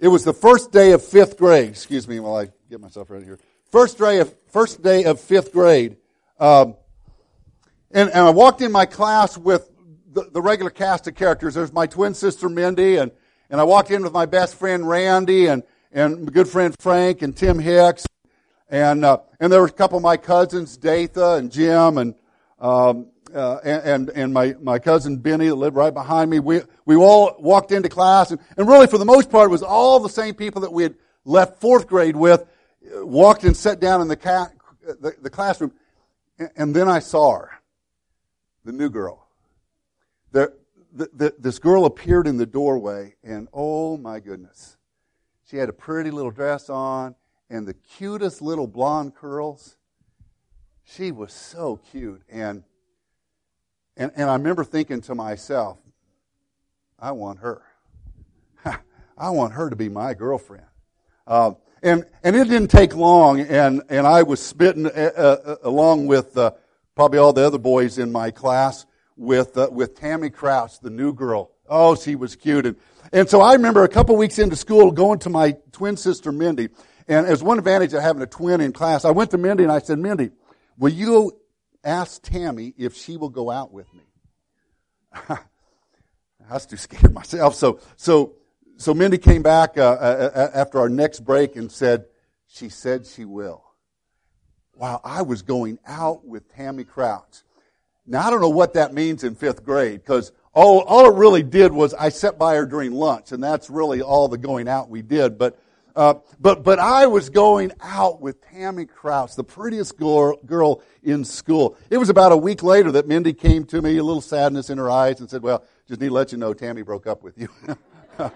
it was the first day of fifth grade. Excuse me while I get myself ready here. First day of, first day of fifth grade. Um, and, and I walked in my class with the, the regular cast of characters. There's my twin sister Mindy, and, and I walked in with my best friend Randy, and, and my good friend Frank, and Tim Hicks, and, uh, and there were a couple of my cousins, Datha and Jim, and, um, uh, and, and my, my cousin Benny that lived right behind me. We, we all walked into class, and, and really for the most part it was all the same people that we had left fourth grade with, walked and sat down in the, ca- the, the classroom, and, and then I saw her the new girl. The, the, the, this girl appeared in the doorway, and oh my goodness. She had a pretty little dress on and the cutest little blonde curls. She was so cute. And, and, and I remember thinking to myself, I want her. I want her to be my girlfriend. Uh, and, and it didn't take long, and, and I was spitting uh, uh, along with uh, probably all the other boys in my class with, uh, with Tammy Kraus, the new girl. Oh, she was cute. And, and so I remember a couple weeks into school going to my twin sister Mindy. And as one advantage of having a twin in class, I went to Mindy and I said, Mindy, will you ask Tammy if she will go out with me? I was too scared myself. So, so, so Mindy came back uh, uh, uh after our next break and said, she said she will while I was going out with Tammy Kraus. Now, I don't know what that means in fifth grade because all, all it really did was I sat by her during lunch, and that's really all the going out we did. But, uh, but, but I was going out with Tammy Kraus, the prettiest girl, girl in school. It was about a week later that Mindy came to me, a little sadness in her eyes, and said, Well, just need to let you know Tammy broke up with you.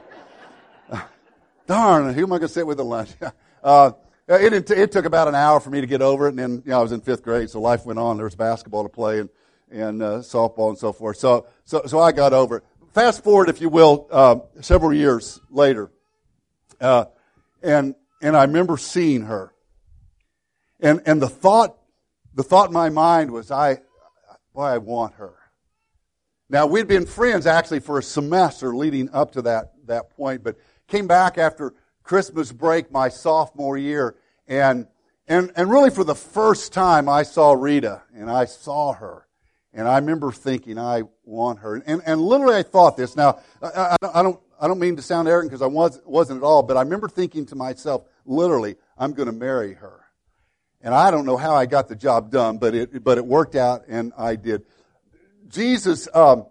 Darn, who am I going to sit with at lunch? Uh, it, it, took about an hour for me to get over it, and then you know, I was in fifth grade, so life went on. There was basketball to play and, and uh, softball and so forth. So, so, so I got over it. Fast forward, if you will, uh, several years later, uh, and and I remember seeing her, and and the thought, the thought in my mind was, I, boy, I want her. Now we'd been friends actually for a semester leading up to that that point, but came back after Christmas break my sophomore year, and and and really for the first time I saw Rita, and I saw her, and I remember thinking I want her, and and literally I thought this. Now I, I, I don't I don't mean to sound arrogant because I was wasn't at all, but I remember thinking to myself, literally, I'm going to marry her, and I don't know how I got the job done, but it but it worked out, and I did. Jesus, um,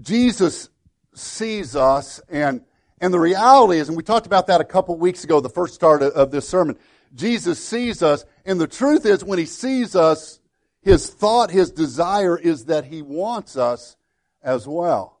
Jesus sees us and and the reality is, and we talked about that a couple weeks ago, the first start of this sermon, Jesus sees us, and the truth is, when he sees us, his thought, his desire is that he wants us as well.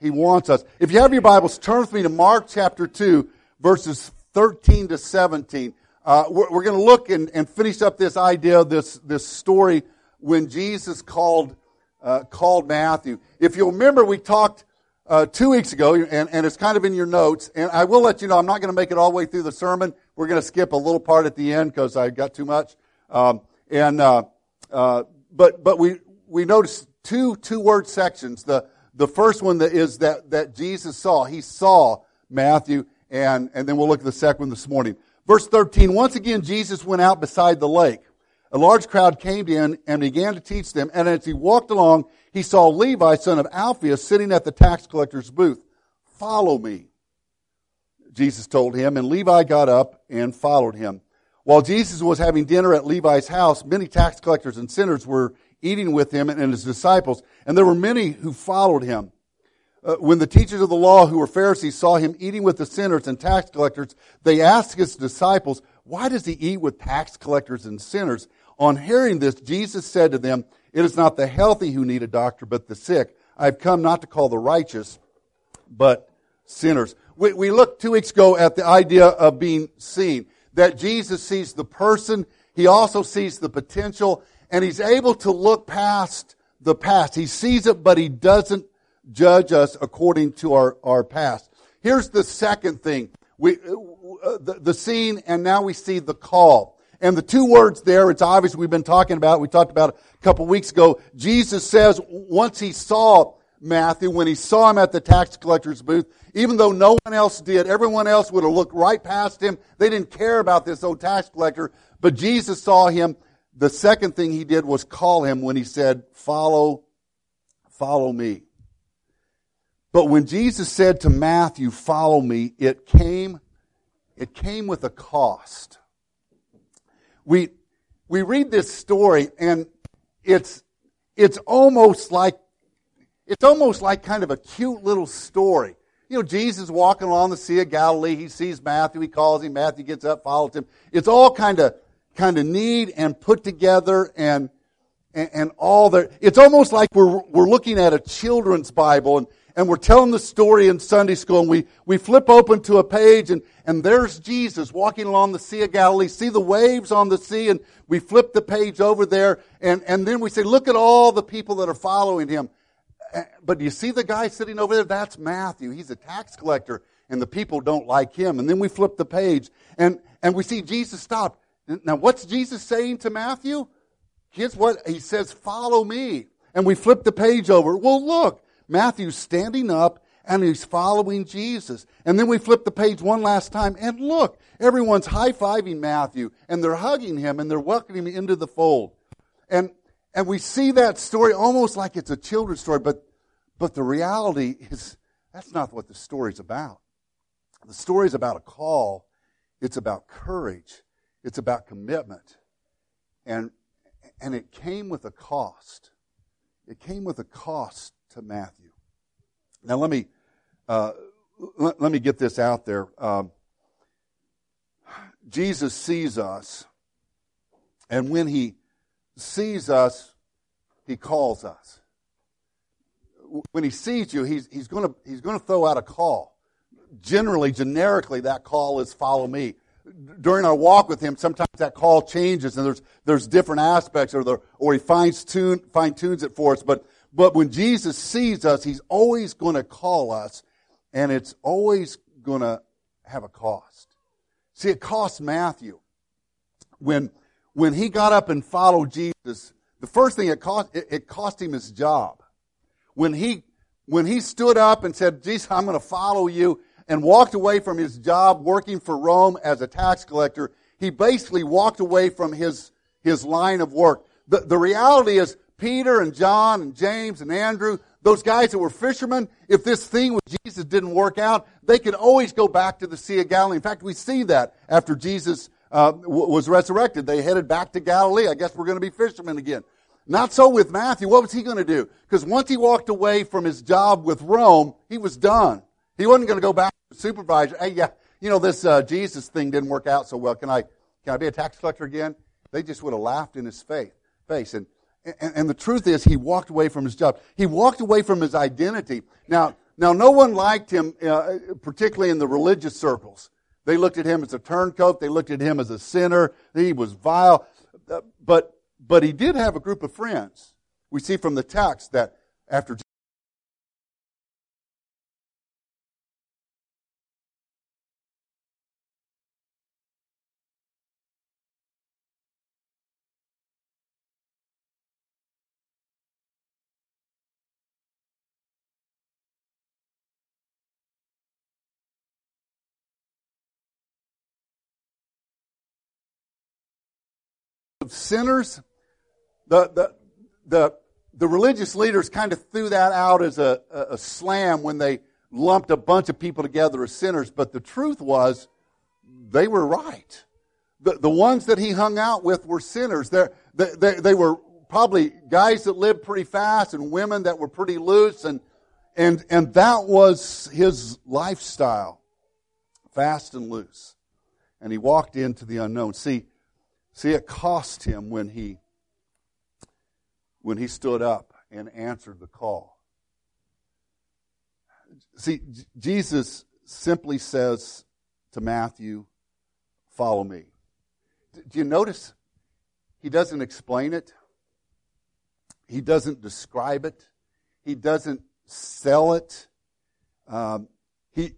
He wants us. If you have your Bibles, turn with me to Mark chapter 2, verses 13 to 17. Uh, we're, we're going to look and, and, finish up this idea, this, this story when Jesus called, uh, called Matthew. If you'll remember, we talked uh, two weeks ago, and, and it's kind of in your notes. And I will let you know, I'm not going to make it all the way through the sermon. We're going to skip a little part at the end because I got too much. Um, and uh, uh, but but we we noticed two two word sections. The the first one that is that that Jesus saw. He saw Matthew, and and then we'll look at the second one this morning. Verse 13. Once again, Jesus went out beside the lake. A large crowd came him and began to teach them. And as he walked along, he saw Levi, son of Alphaeus, sitting at the tax collector's booth. Follow me, Jesus told him, and Levi got up and followed him. While Jesus was having dinner at Levi's house, many tax collectors and sinners were eating with him and his disciples, and there were many who followed him. Uh, when the teachers of the law who were Pharisees saw him eating with the sinners and tax collectors, they asked his disciples, Why does he eat with tax collectors and sinners? On hearing this, Jesus said to them, it is not the healthy who need a doctor, but the sick. I've come not to call the righteous, but sinners. We, we looked two weeks ago at the idea of being seen. That Jesus sees the person, he also sees the potential, and he's able to look past the past. He sees it, but he doesn't judge us according to our, our past. Here's the second thing. We, uh, the, the scene, and now we see the call. And the two words there, it's obvious we've been talking about, we talked about a couple weeks ago. Jesus says once he saw Matthew when he saw him at the tax collector's booth, even though no one else did. Everyone else would have looked right past him. They didn't care about this old tax collector, but Jesus saw him. The second thing he did was call him when he said, follow, follow me. But when Jesus said to Matthew, follow me, it came, it came with a cost. We, we read this story and it's, it's almost like, it's almost like kind of a cute little story. You know, Jesus walking along the Sea of Galilee, he sees Matthew, he calls him, Matthew gets up, follows him. It's all kind of, kind of need and put together and, and, and all that. it's almost like we're, we're looking at a children's Bible and, and we're telling the story in Sunday school and we, we flip open to a page and, and there's Jesus walking along the Sea of Galilee, see the waves on the sea and we flip the page over there and, and then we say, look at all the people that are following him. Eh, but do you see the guy sitting over there? That's Matthew. He's a tax collector and the people don't like him. And then we flip the page and, and we see Jesus stop. Now what's Jesus saying to Matthew? Here's what he says, follow me. And we flip the page over. Well, look, Matthew's standing up and he's following Jesus. And then we flip the page one last time and look, everyone's high fiving Matthew and they're hugging him and they're welcoming him into the fold. And, and we see that story almost like it's a children's story, but, but the reality is that's not what the story's about. The story's about a call. It's about courage. It's about commitment. And, and it came with a cost. It came with a cost to Matthew. Now let me uh, let, me get this out there. Um, Jesus sees us, and when he sees us, he calls us. When he sees you, he's, he's going he's to throw out a call. Generally, generically, that call is follow me during our walk with him, sometimes that call changes and there's, there's different aspects or, the, or he fines tune, fine tunes it for us. But but when Jesus sees us, he's always going to call us, and it's always going to have a cost. See, it cost Matthew. When, when he got up and followed Jesus, the first thing it cost, it, it cost him his job. When he, when he stood up and said, Jesus, I'm going to follow you, and walked away from his job working for Rome as a tax collector, he basically walked away from his, his line of work. The, the reality is, Peter and John and James and Andrew, those guys that were fishermen, if this thing with Jesus didn't work out, they could always go back to the Sea of Galilee. In fact, we see that after Jesus uh, w- was resurrected. They headed back to Galilee. I guess we're going to be fishermen again. Not so with Matthew. What was he going to do? Because once he walked away from his job with Rome, he was done. He wasn't going to go back to the supervisor. Hey, yeah, you know, this uh, Jesus thing didn't work out so well. Can I, can I be a tax collector again? They just would have laughed in his face. face. And and, and the truth is, he walked away from his job. He walked away from his identity. Now, now, no one liked him, uh, particularly in the religious circles. They looked at him as a turncoat. They looked at him as a sinner. He was vile. But, but he did have a group of friends. We see from the text that after sinners, the, the, the, the religious leaders kind of threw that out as a, a, a slam when they lumped a bunch of people together as sinners. But the truth was, they were right. The, the ones that he hung out with were sinners. They're, they, they, they were probably guys that lived pretty fast and women that were pretty loose and, and, and that was his lifestyle. Fast and loose. And he walked into the unknown. See, See, it cost him when he when he stood up and answered the call. See, Jesus simply says to Matthew, Follow me. Do you notice he doesn't explain it? He doesn't describe it. He doesn't sell it. Um, he,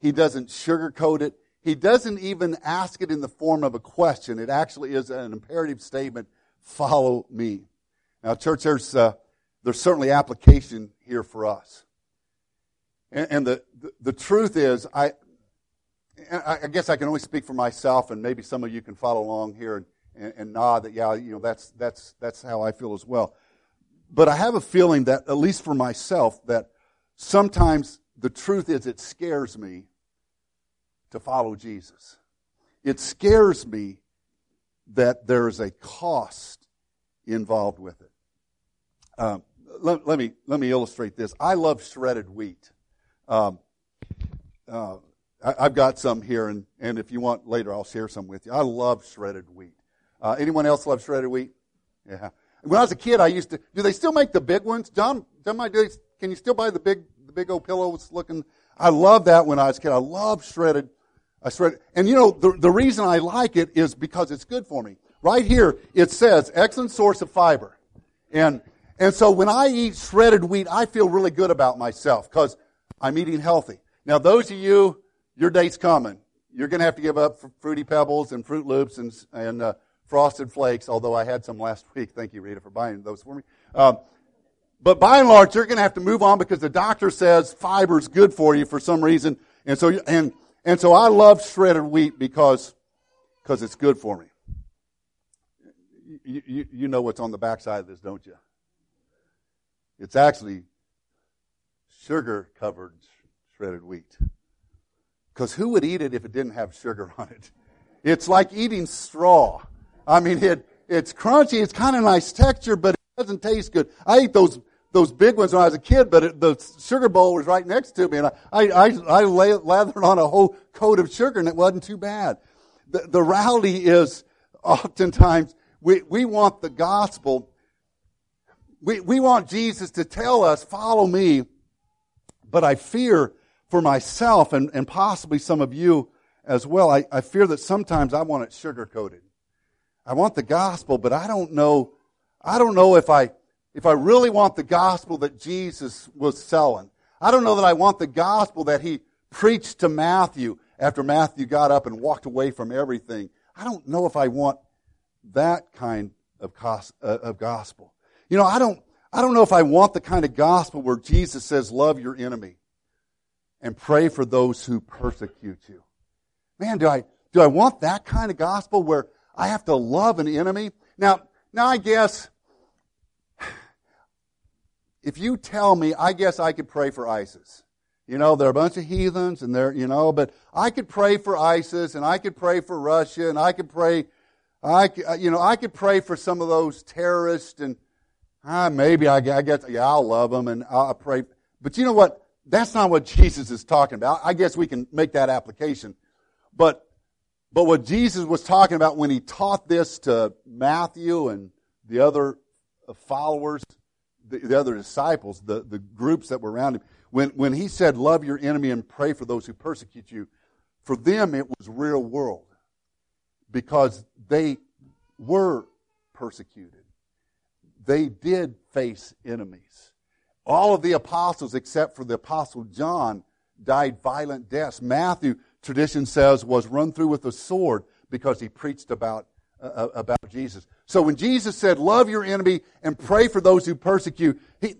he doesn't sugarcoat it. He doesn't even ask it in the form of a question. It actually is an imperative statement follow me. Now, church, there's, uh, there's certainly application here for us. And, and the, the, the truth is, I, I guess I can only speak for myself, and maybe some of you can follow along here and, and, and nod that, yeah, you know, that's, that's, that's how I feel as well. But I have a feeling that, at least for myself, that sometimes the truth is it scares me to follow Jesus. It scares me that there is a cost involved with it. Um, let, let, me, let me illustrate this. I love shredded wheat. Um, uh, I, have got some here, and, and if you want later, I'll share some with you. I love shredded wheat. Uh, anyone else love shredded wheat? Yeah. When I was a kid, I used to. Do they still make the big ones? John, John, can you still buy the big, the big old pillows looking? I love that when I was a kid. I love shredded. I shredded, and you know the the reason I like it is because it's good for me. Right here, it says excellent source of fiber, and and so when I eat shredded wheat, I feel really good about myself because I'm eating healthy. Now, those of you, your date's coming. You're going to have to give up Fruity Pebbles and Froot Loops and, and uh, Frosted Flakes, although I had some last week. Thank you, Rita, for buying those for me. Um, but by and large, you're going to have to move on because the doctor says fiber's good for you for some reason. And so, and, and so I love shredded wheat because, because it's good for me. You, you, you know what's on the backside of this, don't you? It's actually sugar covered shredded wheat. Because who would eat it if it didn't have sugar on it? It's like eating straw. I mean, it, it's crunchy, it's kind of nice texture, but it doesn't taste good. I ate those those big ones when I was a kid, but it, the sugar bowl was right next to me, and I, I, I, I lay, lathered on a whole coat of sugar, and it wasn't too bad. The, the reality is, oftentimes, we, we want the gospel we, we want Jesus to tell us, follow me, but I fear for myself and, and possibly some of you as well. I, I fear that sometimes I want it sugar coated. I want the gospel, but I don't know, I don't know if I, if I really want the gospel that Jesus was selling. I don't know that I want the gospel that he preached to Matthew after Matthew got up and walked away from everything. I don't know if I want that kind of, uh, gospel. You know, I don't, I don't know if I want the kind of gospel where Jesus says, love your enemy and pray for those who persecute you. Man, do I, do I want that kind of gospel where I have to love an enemy? Now, now I guess, if you tell me, I guess I could pray for ISIS. You know, they're a bunch of heathens and they're, you know, but I could pray for ISIS and I could pray for Russia and I could pray, I, you know, I could pray for some of those terrorists and, ah, maybe I, I guess, yeah, I'll love them and I'll pray. But you know what? That's not what Jesus is talking about. I guess we can make that application. But, but what Jesus was talking about when he taught this to Matthew and the other followers, the, the other disciples, the, the groups that were around him, when, when he said, love your enemy and pray for those who persecute you, for them it was real world because they were persecuted they did face enemies. All of the apostles, except for the apostle John, died violent deaths. Matthew, tradition says, was run through with a sword because he preached about, uh, uh, about Jesus. So when Jesus said, love your enemy and pray for those who persecute, he,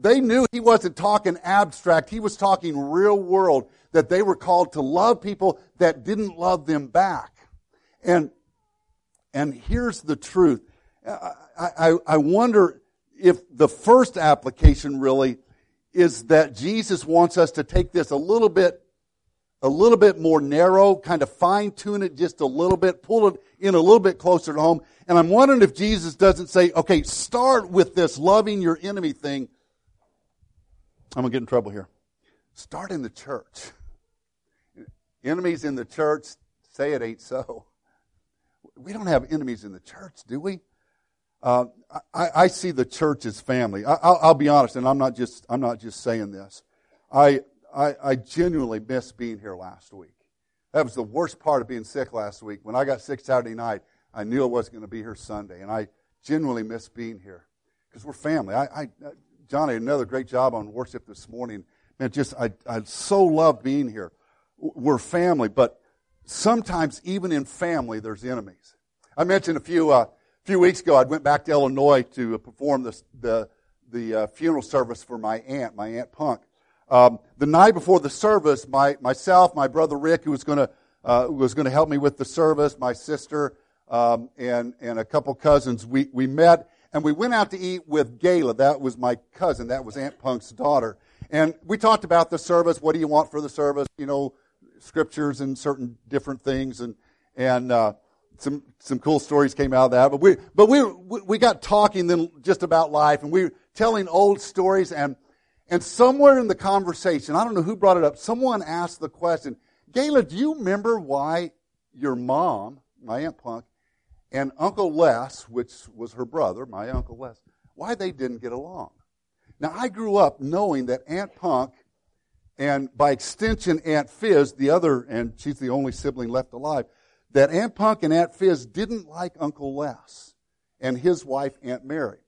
they knew he wasn't talking abstract. He was talking real world, that they were called to love people that didn't love them back. And, and here's the truth. I, I wonder if the first application really is that Jesus wants us to take this a little bit, a little bit more narrow, kind of fine tune it just a little bit, pull it in a little bit closer to home. And I'm wondering if Jesus doesn't say, okay, start with this loving your enemy thing. I'm going to get in trouble here. Start in the church. Enemies in the church say it ain't so. We don't have enemies in the church, do we? Uh, I, I, see the church as family. I, will be honest, and I'm not just I'm not just saying this. I, I, I genuinely missed being here last week. That was the worst part of being sick last week. When I got sick Saturday night, I knew I wasn't going to be here Sunday, and I genuinely missed being here because we're family. I, I Johnny another great job on worship this morning. Man, just I I so love being here. We're family, but sometimes even in family, there's enemies. I mentioned a few. Uh, a few weeks ago, I went back to Illinois to perform the, the, the uh, funeral service for my aunt, my aunt Punk. Um, the night before the service, my myself, my brother Rick, who was going to uh, was going to help me with the service, my sister, um, and and a couple cousins, we we met and we went out to eat with Gayla. That was my cousin. That was Aunt Punk's daughter. And we talked about the service. What do you want for the service? You know, scriptures and certain different things, and and uh, some some cool stories came out of that. But we but we we got talking then just about life, and we were telling old stories. And and somewhere in the conversation, I don't know who brought it up. Someone asked the question, Gayla, do you remember why your mom, my aunt Punk, and Uncle Les, which was her brother, my Uncle Les, why they didn't get along? Now I grew up knowing that Aunt Punk and by extension Aunt Fizz, the other, and she's the only sibling left alive, that Aunt Punk and Aunt Fizz didn't like Uncle Les and his wife Aunt Mary.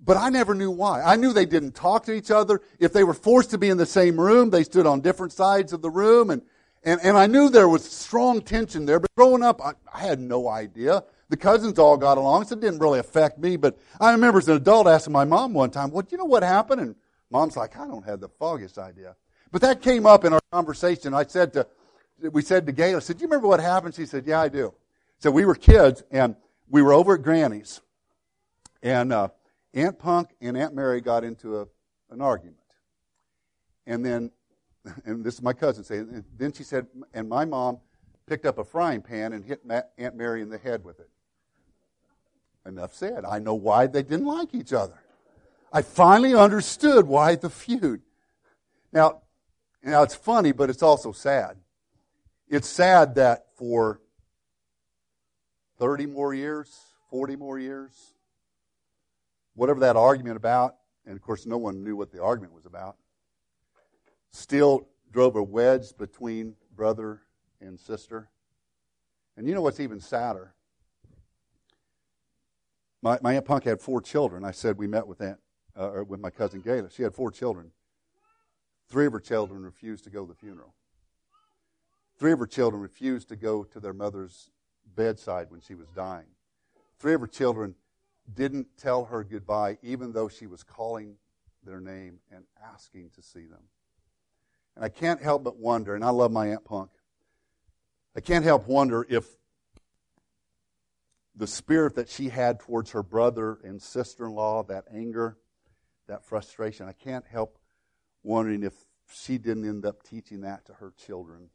But I never knew why. I knew they didn't talk to each other. If they were forced to be in the same room, they stood on different sides of the room. And, and, and I knew there was strong tension there. But growing up, I, I had no idea. The cousins all got along, so it didn't really affect me. But I remember as an adult asking my mom one time, well, do you know what happened? And mom's like, I don't have the foggiest idea. But that came up in our conversation. I said to, we said to Gail, I said, do you remember what happened? She said, yeah, I do. So we were kids and we were over at Granny's and, uh, Aunt Punk and Aunt Mary got into a, an argument. And then, and this is my cousin saying, then she said, and my mom picked up a frying pan and hit Aunt Mary in the head with it. Enough said. I know why they didn't like each other. I finally understood why the feud. Now, now it's funny, but it's also sad. It's sad that for 30 more years, 40 more years, whatever that argument about, and of course no one knew what the argument was about, still drove a wedge between brother and sister. And you know what's even sadder? My, my Aunt Punk had four children. I said we met with Aunt, uh, with my cousin Gayla. She had four children. Three of her children refused to go to the funeral. Three of her children refused to go to their mother's bedside when she was dying. Three of her children didn't tell her goodbye, even though she was calling their name and asking to see them. And I can't help but wonder, and I love my Aunt Punk, I can't help wonder if the spirit that she had towards her brother and sister in law, that anger, that frustration, I can't help wondering if she didn't end up teaching that to her children.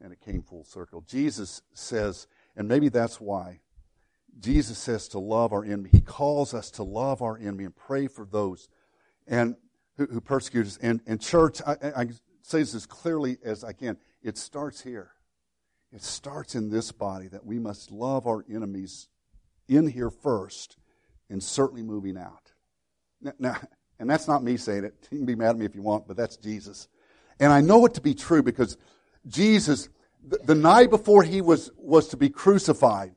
And it came full circle. Jesus says, and maybe that's why, Jesus says to love our enemy. He calls us to love our enemy and pray for those and who, who persecute us. And, and church, I, I say this as clearly as I can. It starts here. It starts in this body that we must love our enemies in here first and certainly moving out. Now, now, and that's not me saying it. You can be mad at me if you want, but that's Jesus. And I know it to be true because Jesus, the, the night before he was, was to be crucified,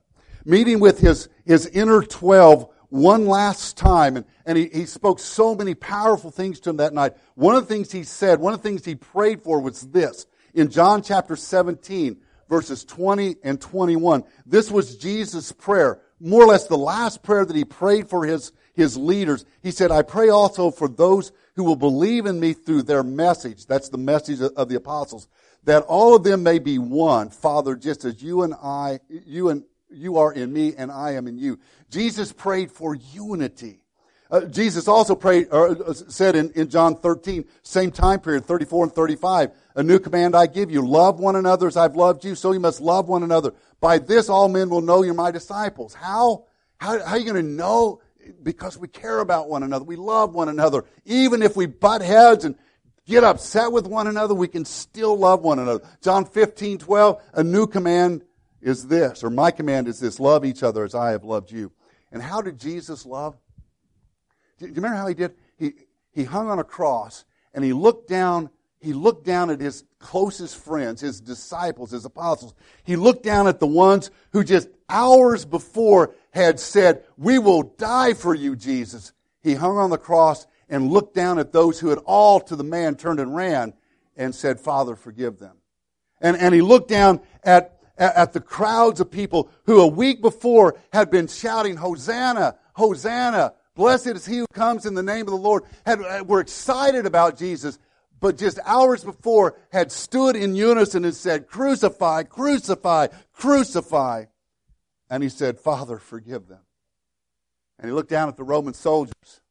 meeting with his, his inner 12 one last time, and, and he, he spoke so many powerful things to him that night. One of the things he said, one of the things he prayed for was this. In John chapter 17, verses 20 and 21, this was Jesus' prayer, more or less the last prayer that he prayed for his, his leaders. He said, I pray also for those who will believe in me through their message. That's the message of the apostles. That all of them may be one, Father, just as you and I, you and you are in me and I am in you. Jesus prayed for unity. Uh, Jesus also prayed, or uh, said in, in John 13, same time period, 34 and 35, a new command I give you, love one another as I've loved you, so you must love one another. By this all men will know you're my disciples. How? How, how are you going to know? Because we care about one another. We love one another. Even if we butt heads and get upset with one another, we can still love one another. John 15, 12, a new command is this, or my command is this love each other as I have loved you. And how did Jesus love? Do you remember how he did? He, he hung on a cross and he looked down, he looked down at his closest friends, his disciples, his apostles. He looked down at the ones who just hours before had said, We will die for you, Jesus. He hung on the cross and looked down at those who had all to the man turned and ran and said, Father, forgive them. And, and he looked down at at the crowds of people who a week before had been shouting, Hosanna, Hosanna, Blessed is he who comes in the name of the Lord. Had, uh, were excited about Jesus, but just hours before had stood in unison and said, Crucify, crucify, crucify. And he said, Father, forgive them. And he looked down at the Roman soldiers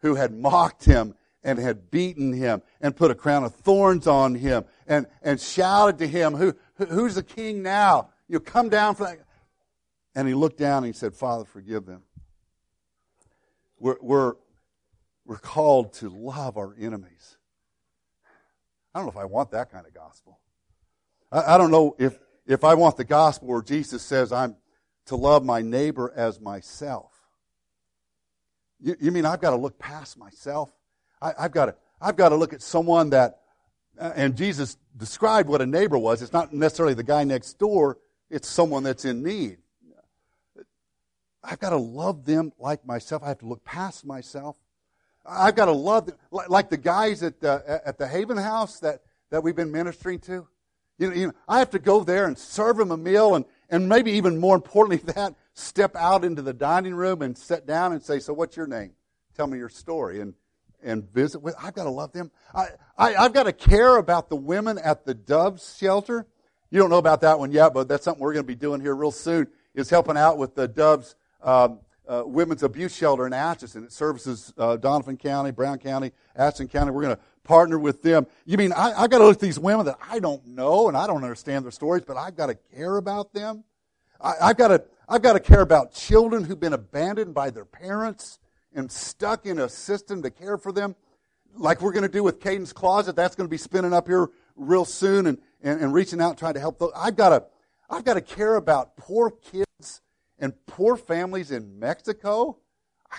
who had mocked him and had beaten him and put a crown of thorns on him and, and shouted to him, Who, Who's the king now? You come down from that. And he looked down and he said, Father, forgive them. We're, we're, we're called to love our enemies. I don't know if I want that kind of gospel. I, I don't know if, if I want the gospel where Jesus says I'm to love my neighbor as myself. You, you mean I've got to look past myself? I, have got to, I've got to look at someone that, Uh, and Jesus described what a neighbor was. It's not necessarily the guy next door, it's someone that's in need. I've got to love them like myself. I have to look past myself. I've got to love them, like the guys at the, at the Haven House that, that we've been ministering to. You know, you know, I have to go there and serve them a meal, and, and maybe even more importantly that, step out into the dining room and sit down and say, "So, what's your name? Tell me your story." And and visit with. I've got to love them. I, I I've got to care about the women at the Doves shelter. You don't know about that one yet, but that's something we're going to be doing here real soon. Is helping out with the Doves um, uh, Women's Abuse Shelter in Atchison. It services uh, Doniphan County, Brown County, Atchison County. We're going to partner with them. You mean I, I got to look at these women that I don't know and I don't understand their stories, but I've got to care about them. I, I've got to I've got to care about children who've been abandoned by their parents and stuck in a system to care for them, like we're going to do with Caden's Closet. That's going to be spinning up here real soon and, and, and reaching out and trying to help those. I've got to I've got to care about poor kids and poor families in Mexico. I,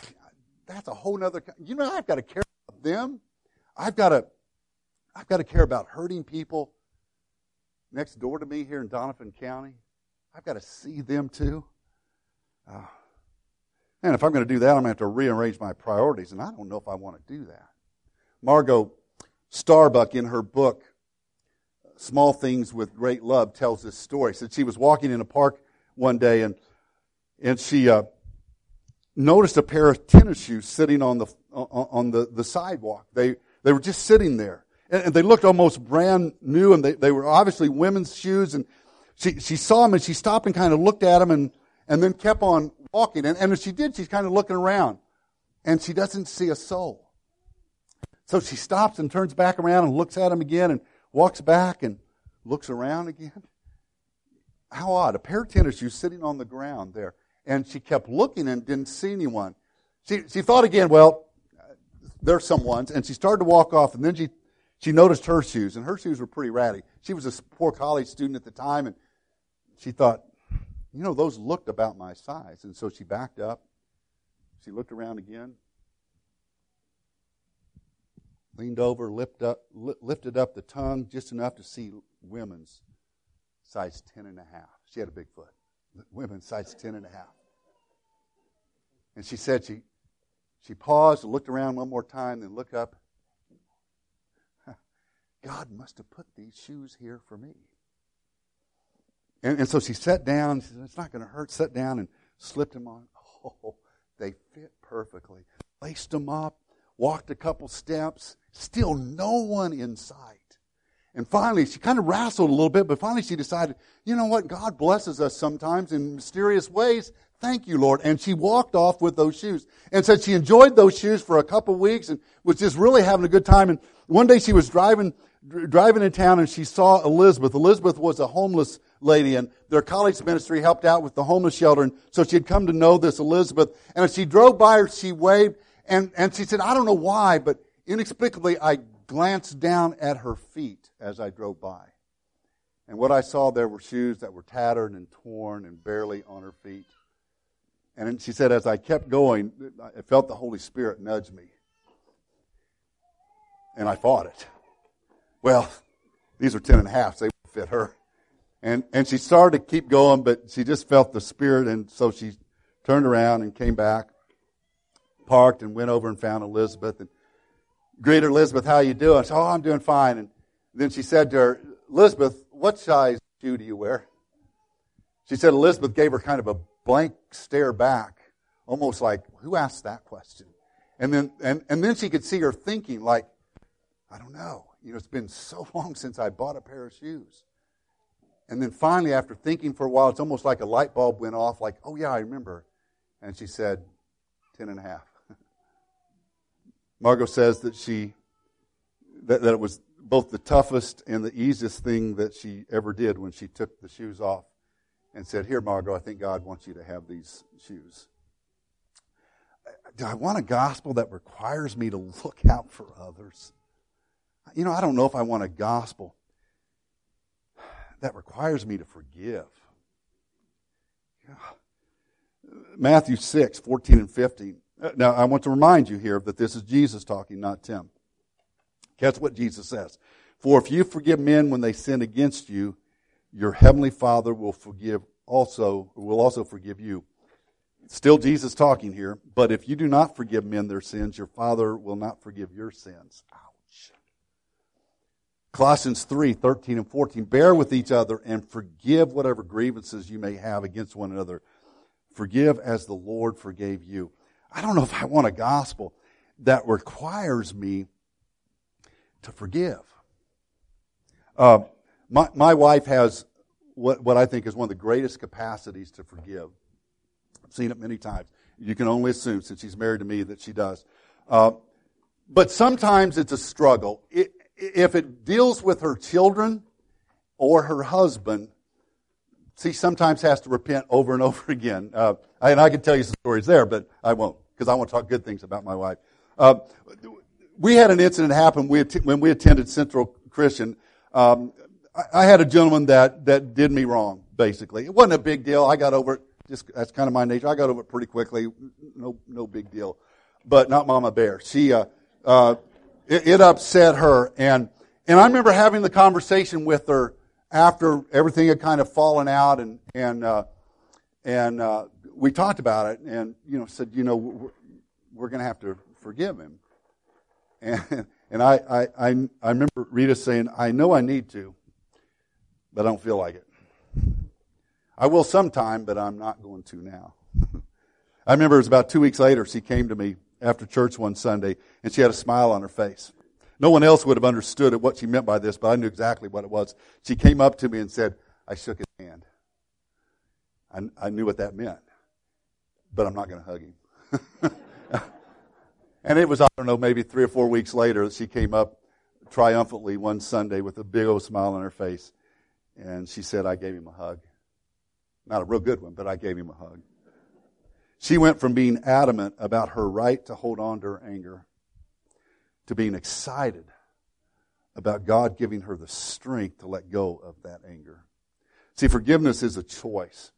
that's a whole other. You know, I've got to care about them. I've got to I've got to care about hurting people next door to me here in Doniphan County. I've got to see them too. Uh, and if I'm going to do that, I'm going to have to rearrange my priorities, and I don't know if I want to do that. Margot Starbuck, in her book, Small Things with Great Love, tells this story. Said she was walking in a park one day, and, and she uh, noticed a pair of tennis shoes sitting on the, on the, the sidewalk. They, they were just sitting there. And, and they looked almost brand new, and they, they were obviously women's shoes, and she, she saw them, and she stopped and kind of looked at them, and and then kept on walking. And, and she did, she's kind of looking around and she doesn't see a soul. So she stops and turns back around and looks at him again and walks back and looks around again. How odd. A pair of tennis shoes sitting on the ground there. And she kept looking and didn't see anyone. She, she thought again, well, there's someone's. And she started to walk off. And then she, she noticed her shoes. And her shoes were pretty ratty. She was a poor college student at the time. And she thought, you know, those looked about my size. And so she backed up. She looked around again, leaned over, lifted up, lifted up the tongue just enough to see women's size 10 and a half. She had a big foot. Women's size 10 and a half. And she said she, she paused and looked around one more time, then looked up. God must have put these shoes here for me. And, and so she sat down. She said, It's not going to hurt. Sat down and slipped them on. Oh, they fit perfectly. Laced them up, walked a couple steps, still no one in sight. And finally, she kind of wrestled a little bit, but finally she decided, you know what? God blesses us sometimes in mysterious ways. Thank you, Lord. And she walked off with those shoes and said she enjoyed those shoes for a couple weeks and was just really having a good time. And one day she was driving, driving in town and she saw Elizabeth. Elizabeth was a homeless lady, and their college ministry helped out with the homeless shelter. And so she had come to know this Elizabeth. And as she drove by her, she waved, and, and she said, I don't know why, but inexplicably I glanced down at her feet as I drove by. And what I saw there were shoes that were tattered and torn and barely on her feet. And she said, as I kept going, I felt the Holy Spirit nudge me. And I fought it. Well, these are ten and a half, so they won't fit her. And, and she started to keep going, but she just felt the Spirit, and so she turned around and came back, parked, and went over and found Elizabeth. And greeted Elizabeth, how you doing? Said, oh, I'm doing fine. And then she said to her, Elizabeth, what size shoe do you wear? She said Elizabeth gave her kind of a blank stare back. almost like, who asked that question? And then, and, and then she could see her thinking, like, I don't know. You know, it's been so long since I bought a pair of shoes. And then finally, after thinking for a while, it's almost like a light bulb went off, like, oh, yeah, I remember. And she said, ten and a half. Margot says that she, that, that it was both the toughest and the easiest thing that she ever did when she took the shoes off and said, Here, Margot, I think God wants you to have these shoes. Uh, do I want a gospel that requires me to look out for others? You know, I don't know if I want a gospel that requires me to forgive. Matthew 6, 14 and 15. Uh, now, I want to remind you here that this is Jesus talking, not Tim. That's what Jesus says. For if you forgive men when they sin against you, your heavenly Father will forgive also, will also forgive you. Still Jesus talking here, but if you do not forgive men their sins, your Father will not forgive your sins. Ouch. Colossians 3, 13 and 14. Bear with each other and forgive whatever grievances you may have against one another. Forgive as the Lord forgave you. I don't know if I want a gospel that requires me to forgive. Uh, my, my wife has what, what I think is one of the greatest capacities to forgive. I've seen it many times. You can only assume, since she's married to me, that she does. Uh, but sometimes it's a struggle. It, if it deals with her children or her husband, she sometimes has to repent over and over again. Uh, and I can tell you some stories there, but I won't because I want to talk good things about my wife. Uh, we had an incident happen when we attended Central Christian. Um, I, I, had a gentleman that, that did me wrong, basically. It wasn't a big deal. I got over it. Just, that's kind of my nature. I got over it pretty quickly. No, no big deal. But not Mama Bear. She, uh, uh, it, it upset her. And, and I remember having the conversation with her after everything had kind of fallen out and, and, uh, and, uh, we talked about it and, you know, said, you know, we're, we're going to have to forgive him. And, and I, I, I, I remember Rita saying, I know I need to, but I don't feel like it. I will sometime, but I'm not going to now. I remember it was about two weeks later, she came to me after church one Sunday, and she had a smile on her face. No one else would have understood what she meant by this, but I knew exactly what it was. She came up to me and said, I shook his hand. I, I knew what that meant, but I'm not going to hug him. And it was, I don't know, maybe three or four weeks later that she came up triumphantly one Sunday with a big old smile on her face. And she said, I gave him a hug. Not a real good one, but I gave him a hug. She went from being adamant about her right to hold on to her anger to being excited about God giving her the strength to let go of that anger. See, forgiveness is a choice.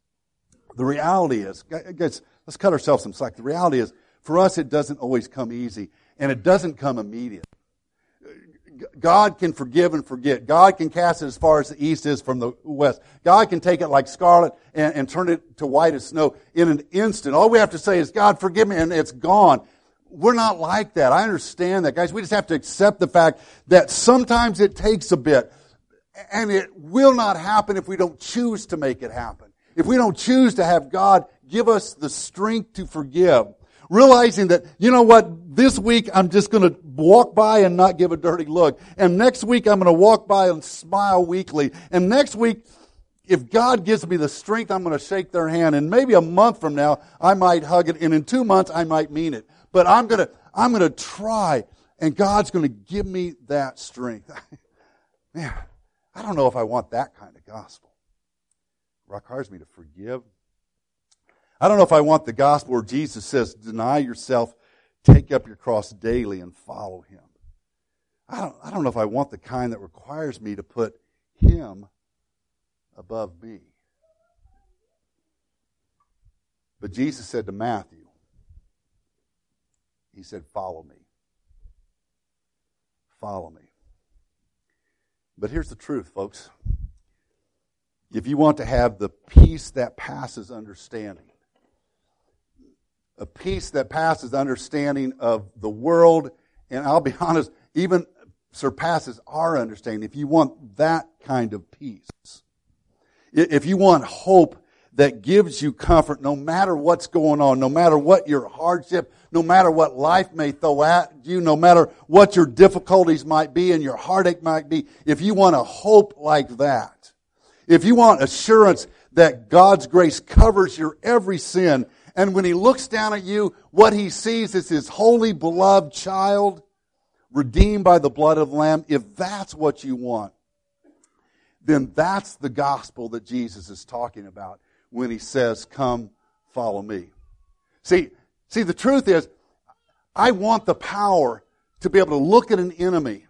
The reality is, guys, let's cut ourselves some slack. The reality is, for us, it doesn't always come easy, and it doesn't come immediate. God can forgive and forget. God can cast it as far as the east is from the west. God can take it like scarlet and, and, turn it to white as snow in an instant. All we have to say is, God, forgive me, and it's gone. We're not like that. I understand that, guys. We just have to accept the fact that sometimes it takes a bit, and it will not happen if we don't choose to make it happen. If we don't choose to have God give us the strength to forgive, realizing that, you know what, this week I'm just going to walk by and not give a dirty look. And next week I'm going to walk by and smile weekly. And next week, if God gives me the strength, I'm going to shake their hand. And maybe a month from now, I might hug it. And in two months, I might mean it. But I'm going to, I'm going to try. And God's going to give me that strength. Man, I don't know if I want that kind of gospel. It requires me to forgive I don't know if I want the gospel where Jesus says, deny yourself, take up your cross daily, and follow him. I don't, I don't know if I want the kind that requires me to put him above me. But Jesus said to Matthew, He said, Follow me. Follow me. But here's the truth, folks. If you want to have the peace that passes understanding, a peace that passes understanding of the world, and I'll be honest, even surpasses our understanding. If you want that kind of peace, if you want hope that gives you comfort no matter what's going on, no matter what your hardship, no matter what life may throw at you, no matter what your difficulties might be and your heartache might be, if you want a hope like that, if you want assurance that God's grace covers your every sin, and when He looks down at you, what He sees is His holy, beloved child, redeemed by the blood of the Lamb, if that's what you want, then that's the gospel that Jesus is talking about when he says, Come, follow me. See, see, the truth is, I want the power to be able to look at an enemy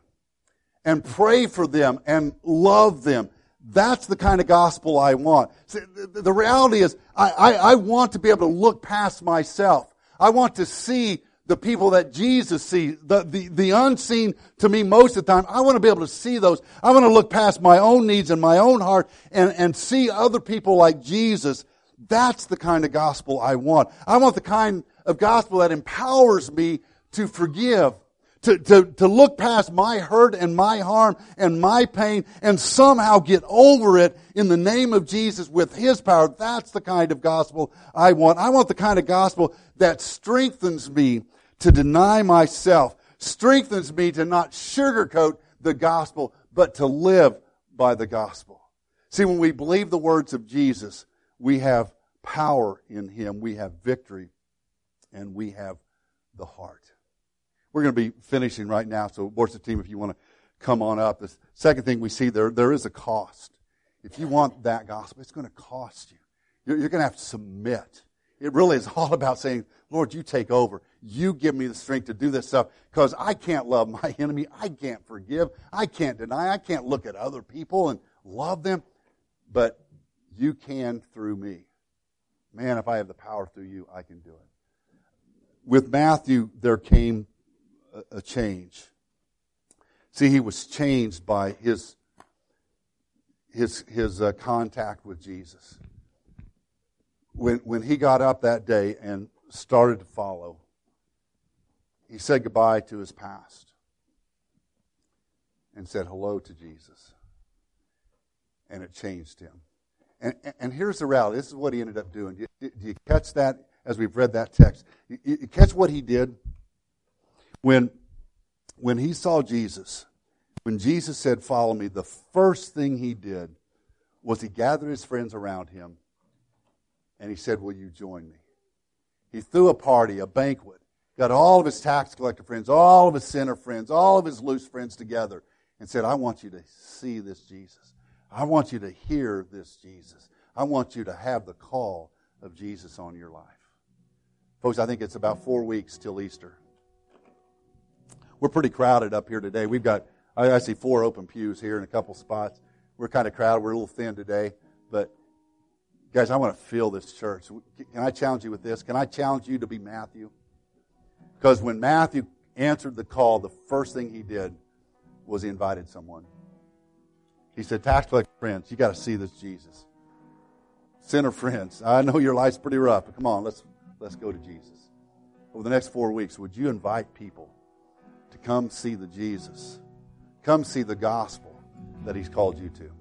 and pray for them and love them. That's the kind of gospel I want. See, the, the, reality is, I, I, I want to be able to look past myself. I want to see the people that Jesus sees, the, the, the unseen to me most of the time. I want to be able to see those. I want to look past my own needs and my own heart and, and see other people like Jesus. That's the kind of gospel I want. I want the kind of gospel that empowers me to forgive, to, to, to look past my hurt and my harm and my pain and somehow get over it in the name of Jesus with His power. That's the kind of gospel I want. I want the kind of gospel that strengthens me to deny myself, strengthens me to not sugarcoat the gospel, but to live by the gospel. See, when we believe the words of Jesus, we have power in Him, we have victory, and we have the heart. We're going to be finishing right now, so worship team, if you want to come on up. The second thing we see there, there is a cost. If you want that gospel, it's going to cost you. You're, you're going to have to submit. It really is all about saying, Lord, you take over. You give me the strength to do this stuff because I can't love my enemy. I can't forgive. I can't deny. I can't look at other people and love them. But you can through me. Man, if I have the power through you, I can do it. With Matthew, there came a, change. See, he was changed by his, his, his uh, contact with Jesus. When, when he got up that day and started to follow, he said goodbye to his past and said hello to Jesus. And it changed him. And, and here's the reality. This is what he ended up doing. Do you, do you catch that as we've read that text? You, you catch what he did? When, when he saw Jesus, when Jesus said, Follow me, the first thing he did was he gathered his friends around him and he said, Will you join me? He threw a party, a banquet, got all of his tax collector friends, all of his sinner friends, all of his loose friends together, and said, I want you to see this Jesus. I want you to hear this Jesus. I want you to have the call of Jesus on your life. Folks, I think it's about four weeks till Easter. We're pretty crowded up here today. We've got, I see four open pews here in a couple spots. We're kind of crowded. We're a little thin today. But, guys, I want to fill this church. Can I challenge you with this? Can I challenge you to be Matthew? Because when Matthew answered the call, the first thing he did was he invited someone. He said, Tax collector friends, you got to see this Jesus. Sinner friends, I know your life's pretty rough, but come on, let's, let's go to Jesus. Over the next four weeks, would you invite people come see the Jesus? Come see the gospel that he's called you to.